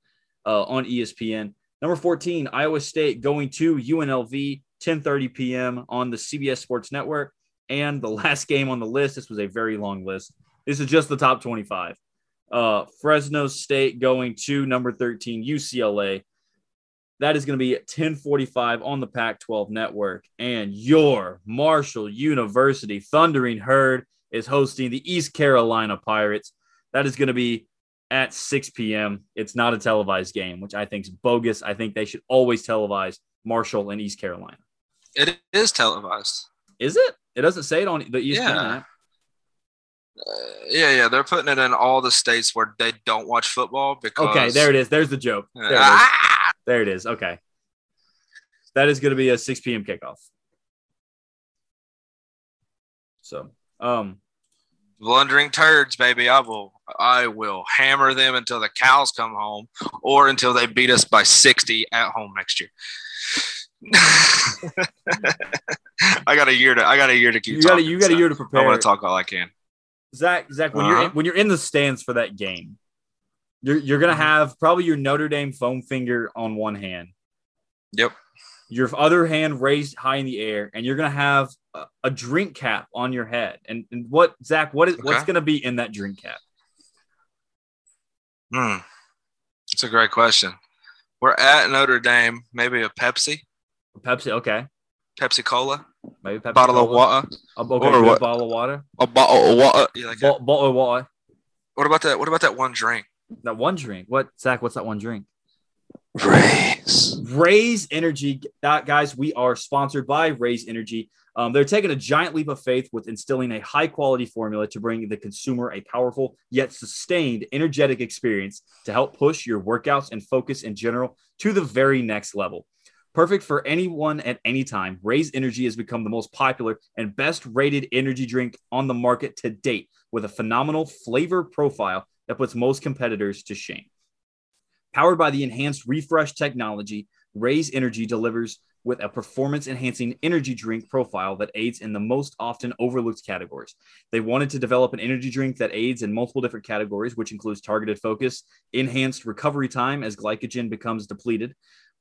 uh, on ESPN. Number 14 Iowa State going to UNLV, 10:30 p.m. on the CBS Sports Network. And the last game on the list, this was a very long list. This is just the top 25. Uh, Fresno State going to number 13 UCLA. That is going to be at 1045 on the Pac 12 network. And your Marshall University Thundering Herd is hosting the East Carolina Pirates. That is going to be at 6 p.m. It's not a televised game, which I think is bogus. I think they should always televise Marshall and East Carolina. It is televised. Is it? It doesn't say it on the ESPN Yeah. app. Uh, yeah, yeah, they're putting it in all the states where they don't watch football because Okay, there it is. There's the joke. There it is. Ah! There it is. Okay. That is going to be a 6 p.m. kickoff. So, um, blundering turds, baby. I will, I will hammer them until the cows come home, or until they beat us by sixty at home next year. I got a year to, I got a year to keep. you got talking, you got a year to prepare. I want to talk all I can. Zack, Zack, when you're Uh-huh. in, when you're in the stands for that game, you're you're gonna Mhm. have probably your Notre Dame foam finger on one hand, Yep. Your other hand raised high in the air, and you're gonna have a, a drink cap on your head. And, and what Zack, what is what's gonna be in that drink cap? Hmm. That's a great question. We're at Notre Dame. Maybe a Pepsi, Pepsi, okay, Pepsi Cola, maybe Pepsi bottle of water, Uh, okay, or what? bottle of water, a bottle of water. You like? Bo- bottle of water. What about that? What about that one drink? That one drink. What Zack? What's that one drink? Raise. Raise Energy, guys. We are sponsored by Raise Energy. Um, they're taking a giant leap of faith with instilling a high quality formula to bring the consumer a powerful yet sustained energetic experience to help push your workouts and focus in general to the very next level. Perfect for anyone at any time, Raise Energy has become the most popular and best rated energy drink on the market to date with a phenomenal flavor profile that puts most competitors to shame. Powered by the enhanced refresh technology, Raise Energy delivers with a performance enhancing energy drink profile that aids in the most often overlooked categories. They wanted to develop an energy drink that aids in multiple different categories, which includes targeted focus, enhanced recovery time as glycogen becomes depleted,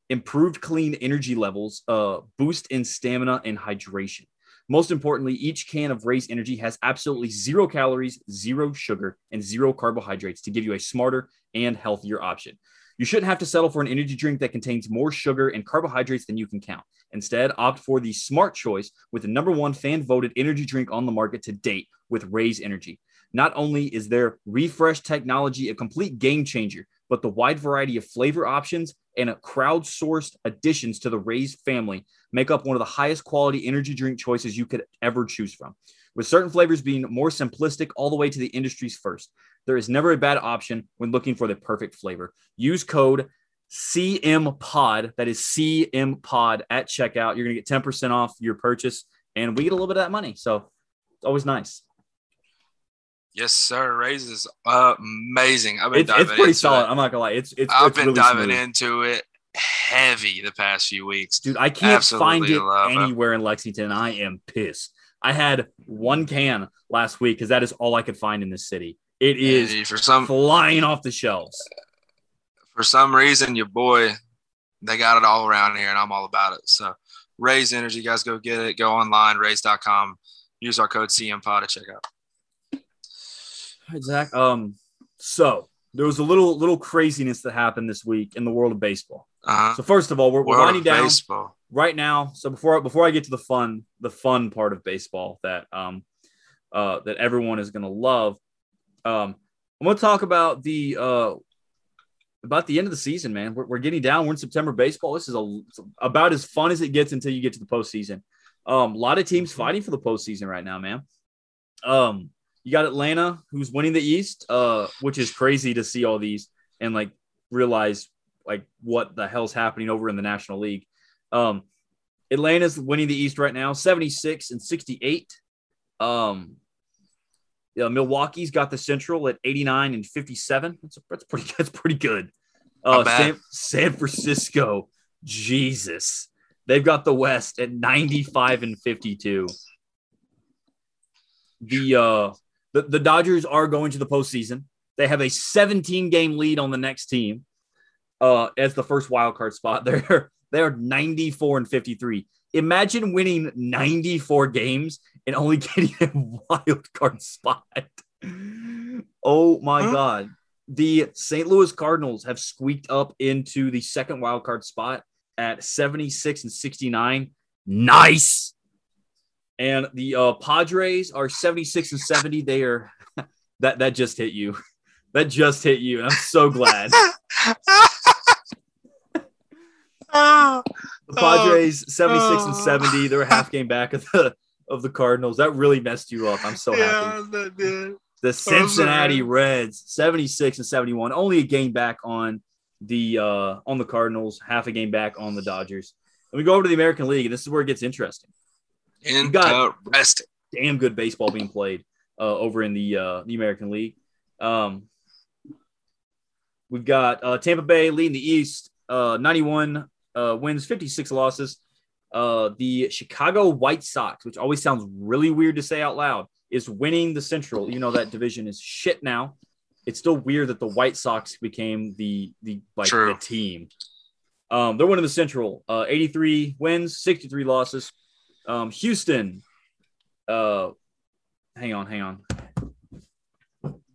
improved clean energy levels, uh, boost in stamina and hydration. Most importantly, each can of Raise Energy has absolutely zero calories, zero sugar, and zero carbohydrates to give you a smarter and healthier option. You shouldn't have to settle for an energy drink that contains more sugar and carbohydrates than you can count. Instead, opt for the smart choice with the number one fan voted energy drink on the market to date with Raise Energy. Not only is their refresh technology a complete game changer, but the wide variety of flavor options and crowdsourced additions to the Raise family make up one of the highest quality energy drink choices you could ever choose from. With certain flavors being more simplistic all the way to the industry's first, there is never a bad option when looking for the perfect flavor. Use code CMPOD, that is CMPOD at checkout. You're going to get 10% off your purchase, and we get a little bit of that money. So it's always nice. Yes, sir. Raises is amazing. I've been It's, it's pretty solid. It. I'm not gonna lie. It's it's. I've it's been really diving smooth. into it heavy the past few weeks. dude. I can't find it love it. anywhere in Lexington. I am pissed. I had one can last week because that is all I could find in this city. It is for some flying off the shelves. for some reason, your boy, they got it all around here, and I'm all about it. So, Raise Energy, guys, go get it. Go online, raise.com. Use our code CMPOD to check out. Zack. Um, so there was a little little craziness that happened this week in the world of baseball. Uh-huh. So first of all, we're, we're winding down baseball. Right now. So before before I get to the fun the fun part of baseball that um uh that everyone is gonna love, um I'm gonna talk about the uh about the end of the season, man. We're, we're getting down. We're in September baseball. This is a about as fun as it gets until you get to the postseason. Um, a lot of teams fighting for the postseason right now, man. Um, you got Atlanta who's winning the East, uh, which is crazy to see all these and like realize like what the hell's happening over in the National League. Um, Atlanta's winning the East right now, 76 and 68. Um, yeah, Milwaukee's got the Central at 89 and 57. That's, that's pretty that's pretty good. Uh, San, San Francisco, Jesus. They've got the West at 95 and 52. The uh the, the Dodgers are going to the postseason. They have a 17 game lead on the next team uh as the first wild card spot. They're they're 94 and 53. Imagine winning 94 games and only getting a wild card spot. Oh my Huh? god. The St. Louis Cardinals have squeaked up into the second wild card spot at 76 and 69. Nice. And the uh, Padres are 76 and 70. They are that that just hit you. That just hit you. I'm so glad. Oh, The Padres 76 and oh. 70. They're a half game back of the of the Cardinals. That really messed you up. I'm so happy. yeah, that. The Cincinnati sorry. Reds 76 and 71. Only a game back on the uh on the Cardinals, half a game back on the Dodgers. And we go over to the American League, and this is where it gets interesting. And got- Interesting. Damn good baseball being played uh, over in the uh, the American League. Um, we've got uh, Tampa Bay leading the East, uh, 91 uh, wins, 56 losses. Uh, the Chicago White Sox, which always sounds really weird to say out loud, is winning the Central. You know that division is shit now. It's still weird that the White Sox became the the like True. the team. Um, they're winning the Central. Uh, 83 wins, 63 losses. Um, Houston. Uh, hang on, hang on.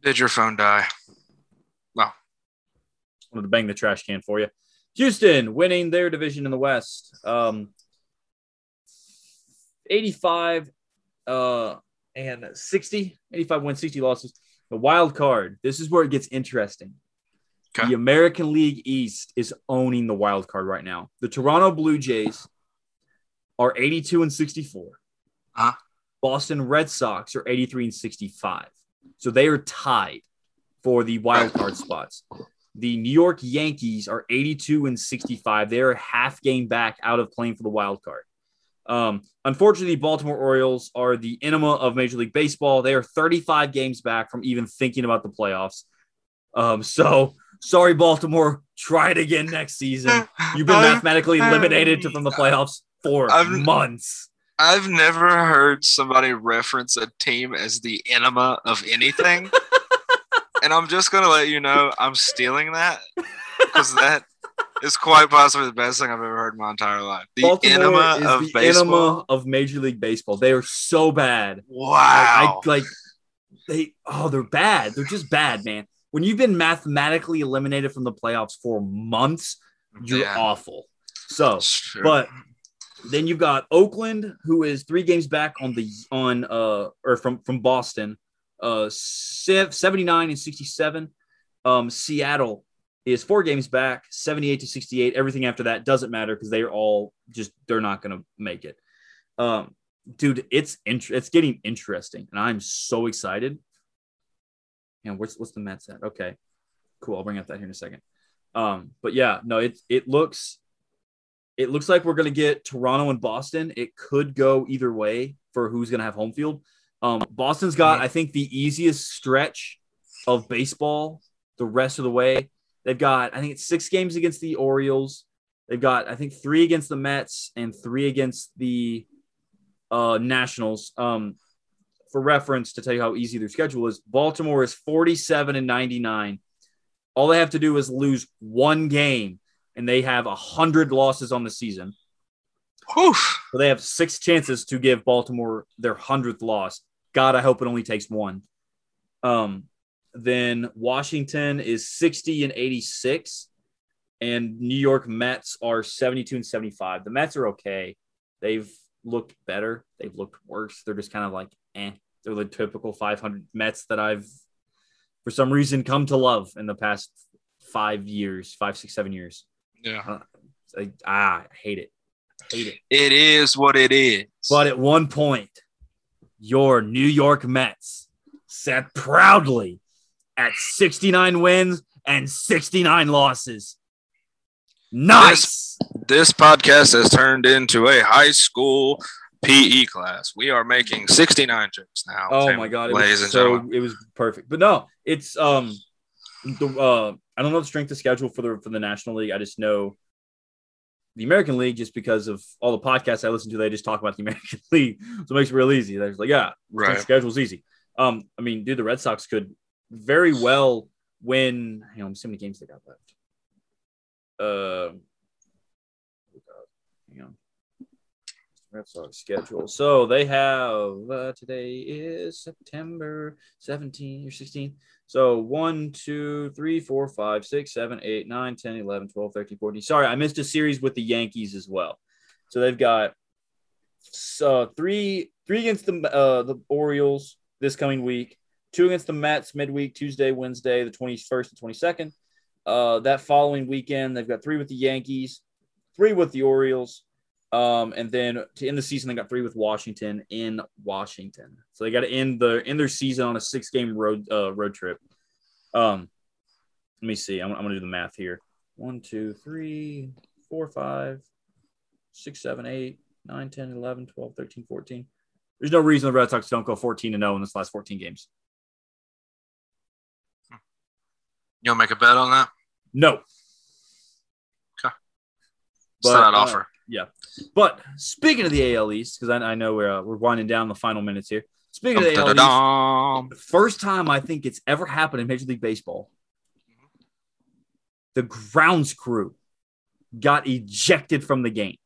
Did your phone die? Well wanted to bang the trash can for you. Houston winning their division in the West. Um, 85 uh, and 60. 85 wins, 60 losses. The wild card. This is where it gets interesting. Okay. The American League East is owning the wild card right now. The Toronto Blue Jays are 82 and 64. Uh-huh. Boston Red Sox are 83 and 65. So they are tied for the wild card spots. The New York Yankees are 82 and 65. They're a half game back out of playing for the wild card. Um, unfortunately, Baltimore Orioles are the enema of Major League Baseball. They are 35 games back from even thinking about the playoffs. Um, so sorry, Baltimore. Try it again next season. You've been mathematically eliminated to- from the playoffs for I've- months. I've never heard somebody reference a team as the enema of anything. and I'm just gonna let you know I'm stealing that because that is quite possibly the best thing I've ever heard in my entire life. The Baltimore enema of the baseball. enema of Major League Baseball. They are so bad. Wow. Like, I, like they oh they're bad. They're just bad, man. When you've been mathematically eliminated from the playoffs for months, you're Yeah. awful. So, true. but then you've got Oakland, who is three games back on the on uh or from from Boston, uh 79 and 67. Um Seattle is four games back, 78 to 68. Everything after that doesn't matter because they're all just they're not gonna make it. Um dude, it's int- it's getting interesting, and I'm so excited. And what's what's the Mets at? Okay, cool. I'll bring up that here in a second. Um, but yeah, no, it it looks it looks like we're gonna get Toronto and Boston. It could go either way for who's gonna have home field. Um, Boston's got, I think, the easiest stretch of baseball the rest of the way. They've got, I think it's six games against the Orioles. They've got, I think, three against the Mets and three against the uh, Nationals. Um, for reference, to tell you how easy their schedule is, Baltimore is 47 and 99. All they have to do is lose one game, and they have 100 losses on the season. Whew. So they have six chances to give Baltimore their 100th loss. God, I hope it only takes one. Um, then Washington is 60 and 86, and New York Mets are 72 and 75. The Mets are okay. They've looked better. They've looked worse. They're just kind of like, eh. They're the typical 500 Mets that I've, for some reason, come to love in the past five years, five, six, seven years. Yeah. I, ah, I hate it. I hate it. It is what it is. But at one point, your New York Mets sat proudly at 69 wins and 69 losses. Nice. this podcast has turned into a high school PE class. We are making 69 jokes now. Oh my god, it ladies was and so gentlemen. it was perfect. But no, it's um the uh I don't know the strength of schedule for the for the National League. I just know the American League just because of all the podcasts I listen to, they just talk about the American League. So it makes it real easy. They're just like, yeah, the Right. schedule's easy. Um, I mean, dude, the Red Sox could very well win. Hang on, see how many games they got left. Uh, hang on. Red Sox schedule. So they have uh, today is September 17 or 16. So 1, 2, 3, 4, 5, 6, 7, 8, 9, 10, 11, 12, 13, 14. Sorry, I missed a series with the Yankees as well. So they've got uh, three three against the uh, the Orioles this coming week, two against the Mets midweek, Tuesday, Wednesday, the 21st and 22nd. Uh, that following weekend, they've got three with the Yankees, three with the Orioles, um, and then to end the season, they got three with Washington in Washington. So they got to end the end their season on a six game road uh, road trip. Um, let me see. I'm, I'm gonna do the math here. One, two, three, four, five, six, seven, eight, nine, 10, 11, 12, 13, 14. There's no reason the Red Sox don't go 14 and 0 in this last 14 games. You'll make a bet on that? No. Okay. But, Send out uh, offer. But speaking of the AL East, because I, I know we're uh, we're winding down the final minutes here. Speaking of the AL East, the first time I think it's ever happened in Major League Baseball, the grounds crew got ejected from the game.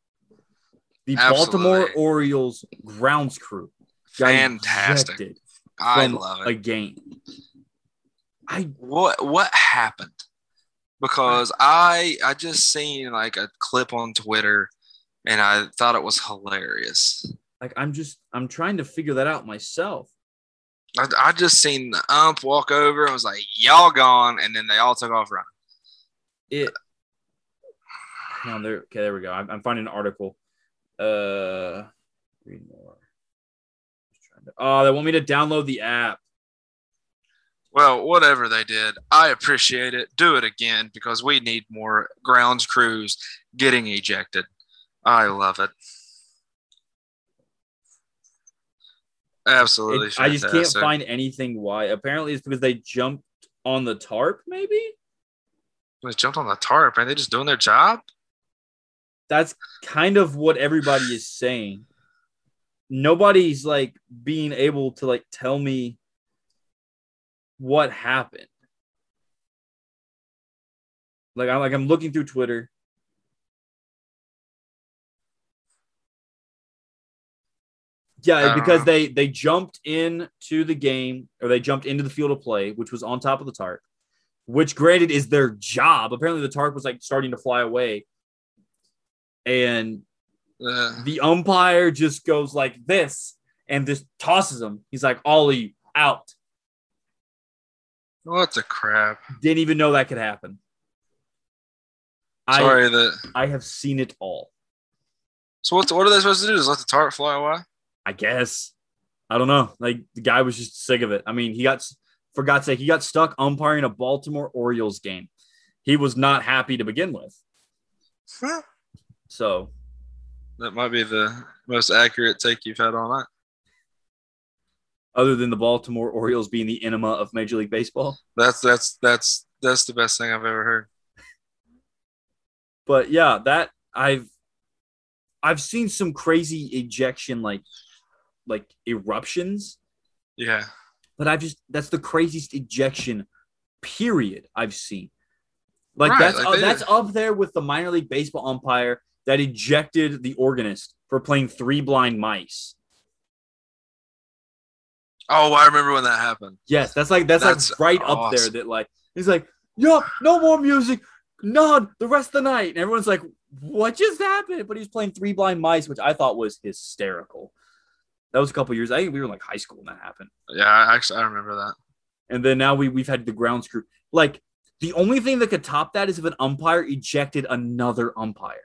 The Baltimore Orioles grounds crew got Fantastic. ejected I love a game. I What what happened? Because I I just seen like a clip on Twitter and I thought it was hilarious. like I'm just I'm trying to figure that out myself. I, I just seen the ump walk over and was like, "Y'all gone," and then they all took off running. It. Hang on there. Okay, there we go. I'm, I'm finding an article. Uh, read more. Trying to- Oh, they want me to download the app. Well, whatever they did, I appreciate it. Do it again because we need more grounds crews getting ejected. I love it. Absolutely. It- I just can't find anything why. Apparently, it's because they jumped on the tarp. Maybe They jumped on the tarp and they just doing their job. that's kind of what everybody is saying. Nobody's like being able to like tell me what happened. Like I'm like I'm looking through Twitter Yeah, because they they jumped in to the game or they jumped into the field of play, which was on top of the tarp, which granted is their job. Apparently, the tarp was like starting to fly away, and Uh, the umpire just goes like this and just tosses him. He's like, "Ollie out." what the crap? Didn't even know that could happen. I Sorry that. I have seen it all. So what? What are they supposed to do? Just let the tarp fly away? I guess. I don't know. Like the guy was just sick of it. I mean, he got for God's sake, he got stuck umpiring a Baltimore Orioles game. He was not happy to begin with. Huh. So That might be the most accurate take you've had all night. other than the Baltimore Orioles being the enema of Major League Baseball. That's that's that's that's the best thing I've ever heard. But yeah, that I've I've seen some crazy ejection like like eruptions, Yeah. but I've just that's the craziest ejection period I've seen. Like Right, that's like uh, that's up there with the minor league baseball umpire that ejected the organist for playing three blind mice. Oh, I remember when that happened. Yes, that's like that's, That's like right up there. That like he's like, yo, no more music, none the rest of the night, and everyone's like, what just happened? But he's playing three blind mice, which I thought was hysterical. That was a couple years. I think we were in like high school when that happened. Yeah, I actually I remember that. And then now we we've had the ground screw. Like the only thing that could top that is if an umpire ejected another umpire.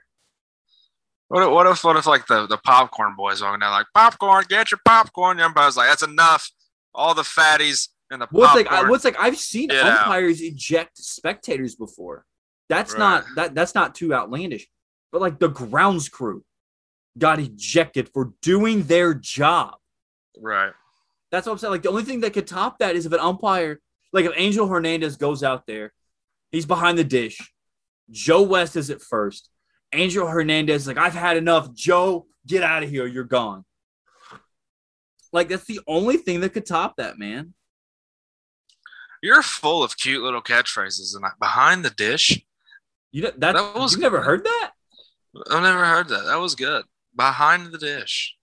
What if, what if what if like the, the popcorn boys walking down like popcorn, get your popcorn. The umpire's like, that's enough. All the fatties and the What's popcorn. like I, what's like I've seen Get out. umpires eject spectators before. That's Right. not that that's not too outlandish. But like the grounds crew got ejected for doing their job. right. That's what I'm saying. Like the only thing that could top that is if an umpire, like if Angel Hernandez goes out there, he's behind the dish. Joe West is at first. Angel Hernandez is like, I've had enough. Joe, get out of here. You're gone. Like that's the only thing that could top that, man. You're full of cute little catchphrases and behind the dish. You know that, was- you've never heard that? I've never heard that. That was good. Behind the dish.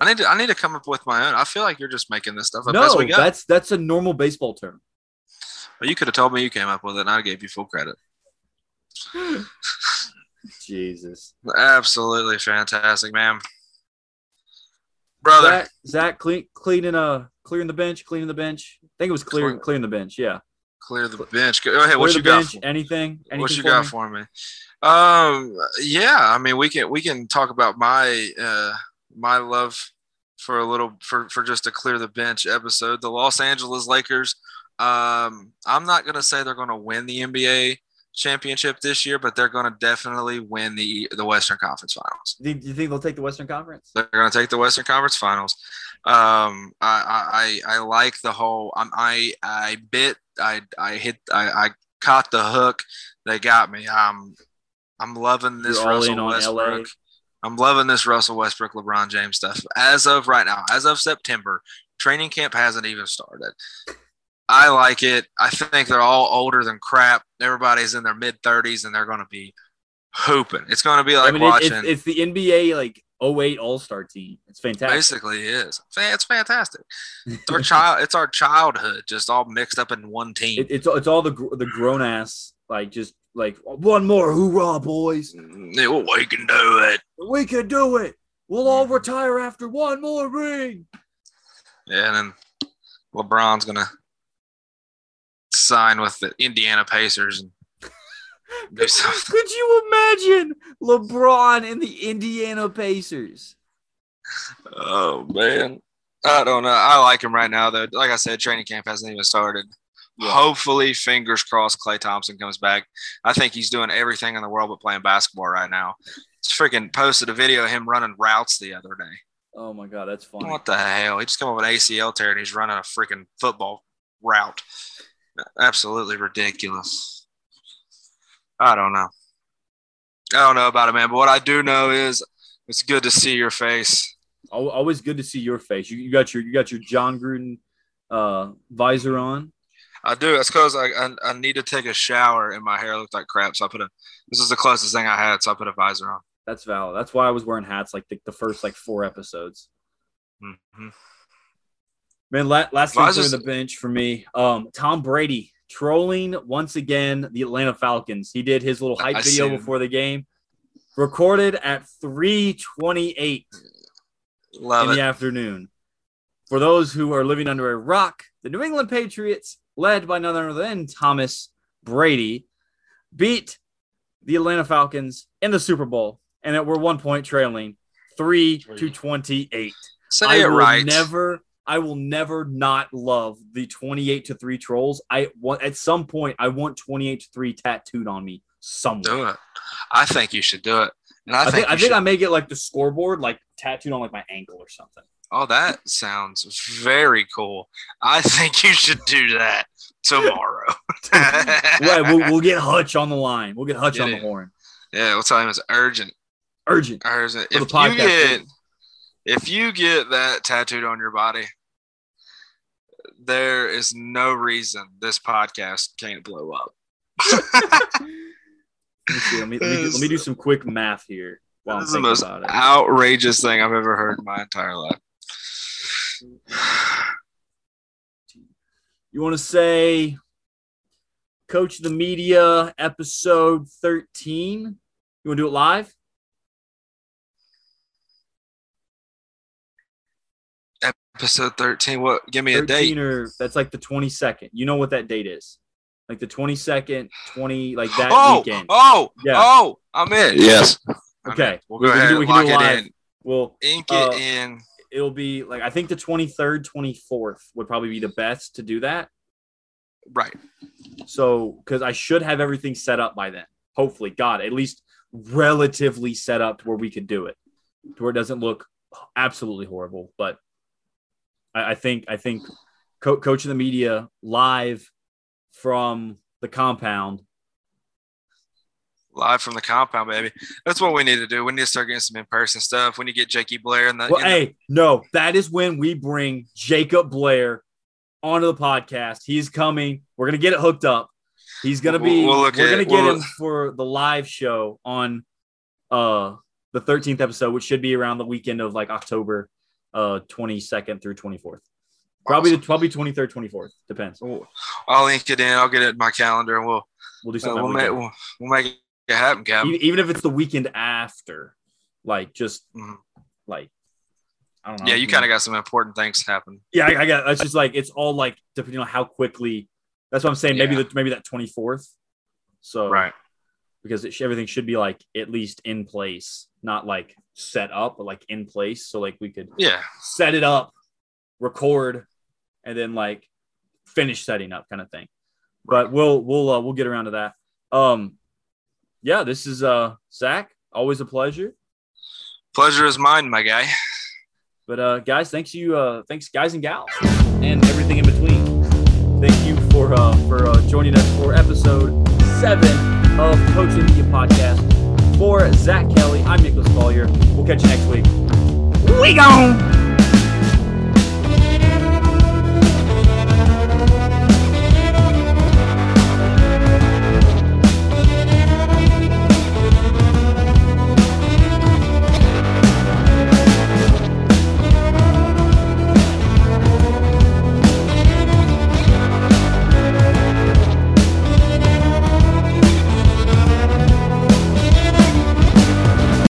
I need to I need to come up with my own. I feel like you're just making this stuff up as No, we go. that's that's a normal baseball term. Well, you could have told me you came up with it and I gave you full credit. Jesus. Absolutely fantastic, man. Brother. Zack, Zack clean, cleaning uh clearing the bench, cleaning the bench. I think it was clearing Clear- clearing the bench. Yeah. Clear the bench. Go ahead. Clear What you got? bench. For, Anything? Anything? what you for got me? for me? Um. Yeah. I mean, we can we can talk about my uh my love for a little for for just a clear the bench episode. The Los Angeles Lakers. Um. I'm not gonna say they're gonna win the NBA championship this year, but they're gonna definitely win the the Western Conference Finals. Do do you think they'll take the Western Conference? They're going to take the Western Conference Finals. Um, I, I, I like the whole. I'm, I, I bit. I, I hit. I, I caught the hook. They got me. I'm, I'm loving this You're Russell Westbrook. LA. I'm loving this Russell Westbrook, LeBron James stuff. As of right now, as of September, training camp hasn't even started. I like it. I think they're all older than crap. Everybody's in their mid 30s, and they're going to be hooping. It's going to be like I mean, watching. it's, it's the NBA like 08 All Star team. It's fantastic. Basically, is. It's fantastic. It's our child. It's our childhood, just all mixed up in one team. It, it's it's all the the grown ass like just like one more hoorah, boys. Yeah, well, we can do it. We can do it. We'll all Mm-hmm. retire after one more ring. Yeah, and then LeBron's gonna sign with the Indiana Pacers and do something. Could you imagine LeBron and the Indiana Pacers? Oh man, I don't know. I like him right now though. Like I said, training camp hasn't even started. Yeah. Hopefully, fingers crossed, Klay Thompson comes back. I think he's doing everything in the world but playing basketball right now. Just freaking posted a video of him running routes the other day. Oh my god, that's funny. What the hell? He just come up with an ACL tear and he's running a freaking football route. Absolutely ridiculous. I don't know. I don't know about it, man. But what I do know is it's good to see your face. Always good to see your face. You, you got your you got your Jon Gruden uh, visor on. I do. That's because I, I I need to take a shower and my hair looked like crap. So I put a. This is the closest thing I had, so I put a visor on. That's valid. That's why I was wearing hats like the, the first like four episodes. Mhm. Man, la- last thing Well, I on just- the bench for me. Um, Tom Brady trolling once again the Atlanta Falcons. He did his little hype I video before the game, recorded at 3:28 Love in the afternoon. For those who are living under a rock, the New England Patriots, led by none other than Thomas Brady, beat the Atlanta Falcons in the Super Bowl, and it were one point trailing, three to twenty-eight. Say I it will right. never, I will never not love the twenty-eight to three trolls. I want at some point, I want twenty-eight to three tattooed on me somewhere. do it. I think you should do it. And I, I think, think, I think should- I may get like the scoreboard, like tattooed on like my ankle or something. Oh, that sounds very cool. I think you should do that tomorrow. right, we'll, we'll get Hutch on the line. We'll get Hutch Get on the horn. yeah, we'll tell him it's urgent. Urgent. Urgent. For the If you get if you get that tattooed on your body, there is no reason this podcast can't blow up. Let me see. Let me, let me, do, let me do some quick math here while This is the most outrageous thing I've ever heard in my entire life. You want to say Coach the Media episode 13? You want to do it live? Episode 13. What? Give me a date. or that's like the 22nd. You know what that date is? Like the 22nd, 20, like that Oh, weekend. oh, Yeah. oh, I'm in. Yes. Okay. in. We'll We- go we can ahead do- we and can do it live. in. Well, Ink Uh, it in. it'll be like I think the 23rd, 24th would probably be the best to do that. Right. So, because I should have everything set up by then. Hopefully, God, at least relatively set up to where we could do it, to where it doesn't look absolutely horrible. But I, I think I think Co- coach of the media live from the compound. Live from the compound, baby. That's what we need to do. We need to start getting some in person stuff. We need to get Jakey Blair and the. Well, in the- hey, no, that is when we bring Jacob Blair onto the podcast. He's coming. We're gonna get it hooked up. He's gonna be. We'll- we'll we're gonna get we'll- him for the live show on uh the 13th episode, which should be around the weekend of like October uh 22nd through 24th. Probably the probably 23rd, 24th. Depends. I'll link it in. I'll get it in my calendar, and we'll We'll do uh, something. we'll, make, we'll, we'll make it happen, Cap. even, if it's the weekend after, like just Mhm. like I don't know. Yeah, you kind of got some important things happen. Yeah, I, I got. It's just like it's all like depending on how quickly. That's what I'm saying. Maybe Yeah. the maybe that 24th. So Right. because it, sh- everything should be like at least in place, not like set up, but like in place. So like we could Yeah. set it up, record, and then like finish setting up, kind of thing. But we'll we'll uh, we'll get around to that. Um, yeah, this is uh Zack. Always a pleasure. Pleasure is mine, my guy. But uh, guys, thanks you, uh, thanks guys and gals, and everything in between. Thank you for uh, for uh, joining us for episode seven of Coaching Media Podcast. For Zack Kelly, I'm Nicholas Collier. We'll catch you next week. We gone.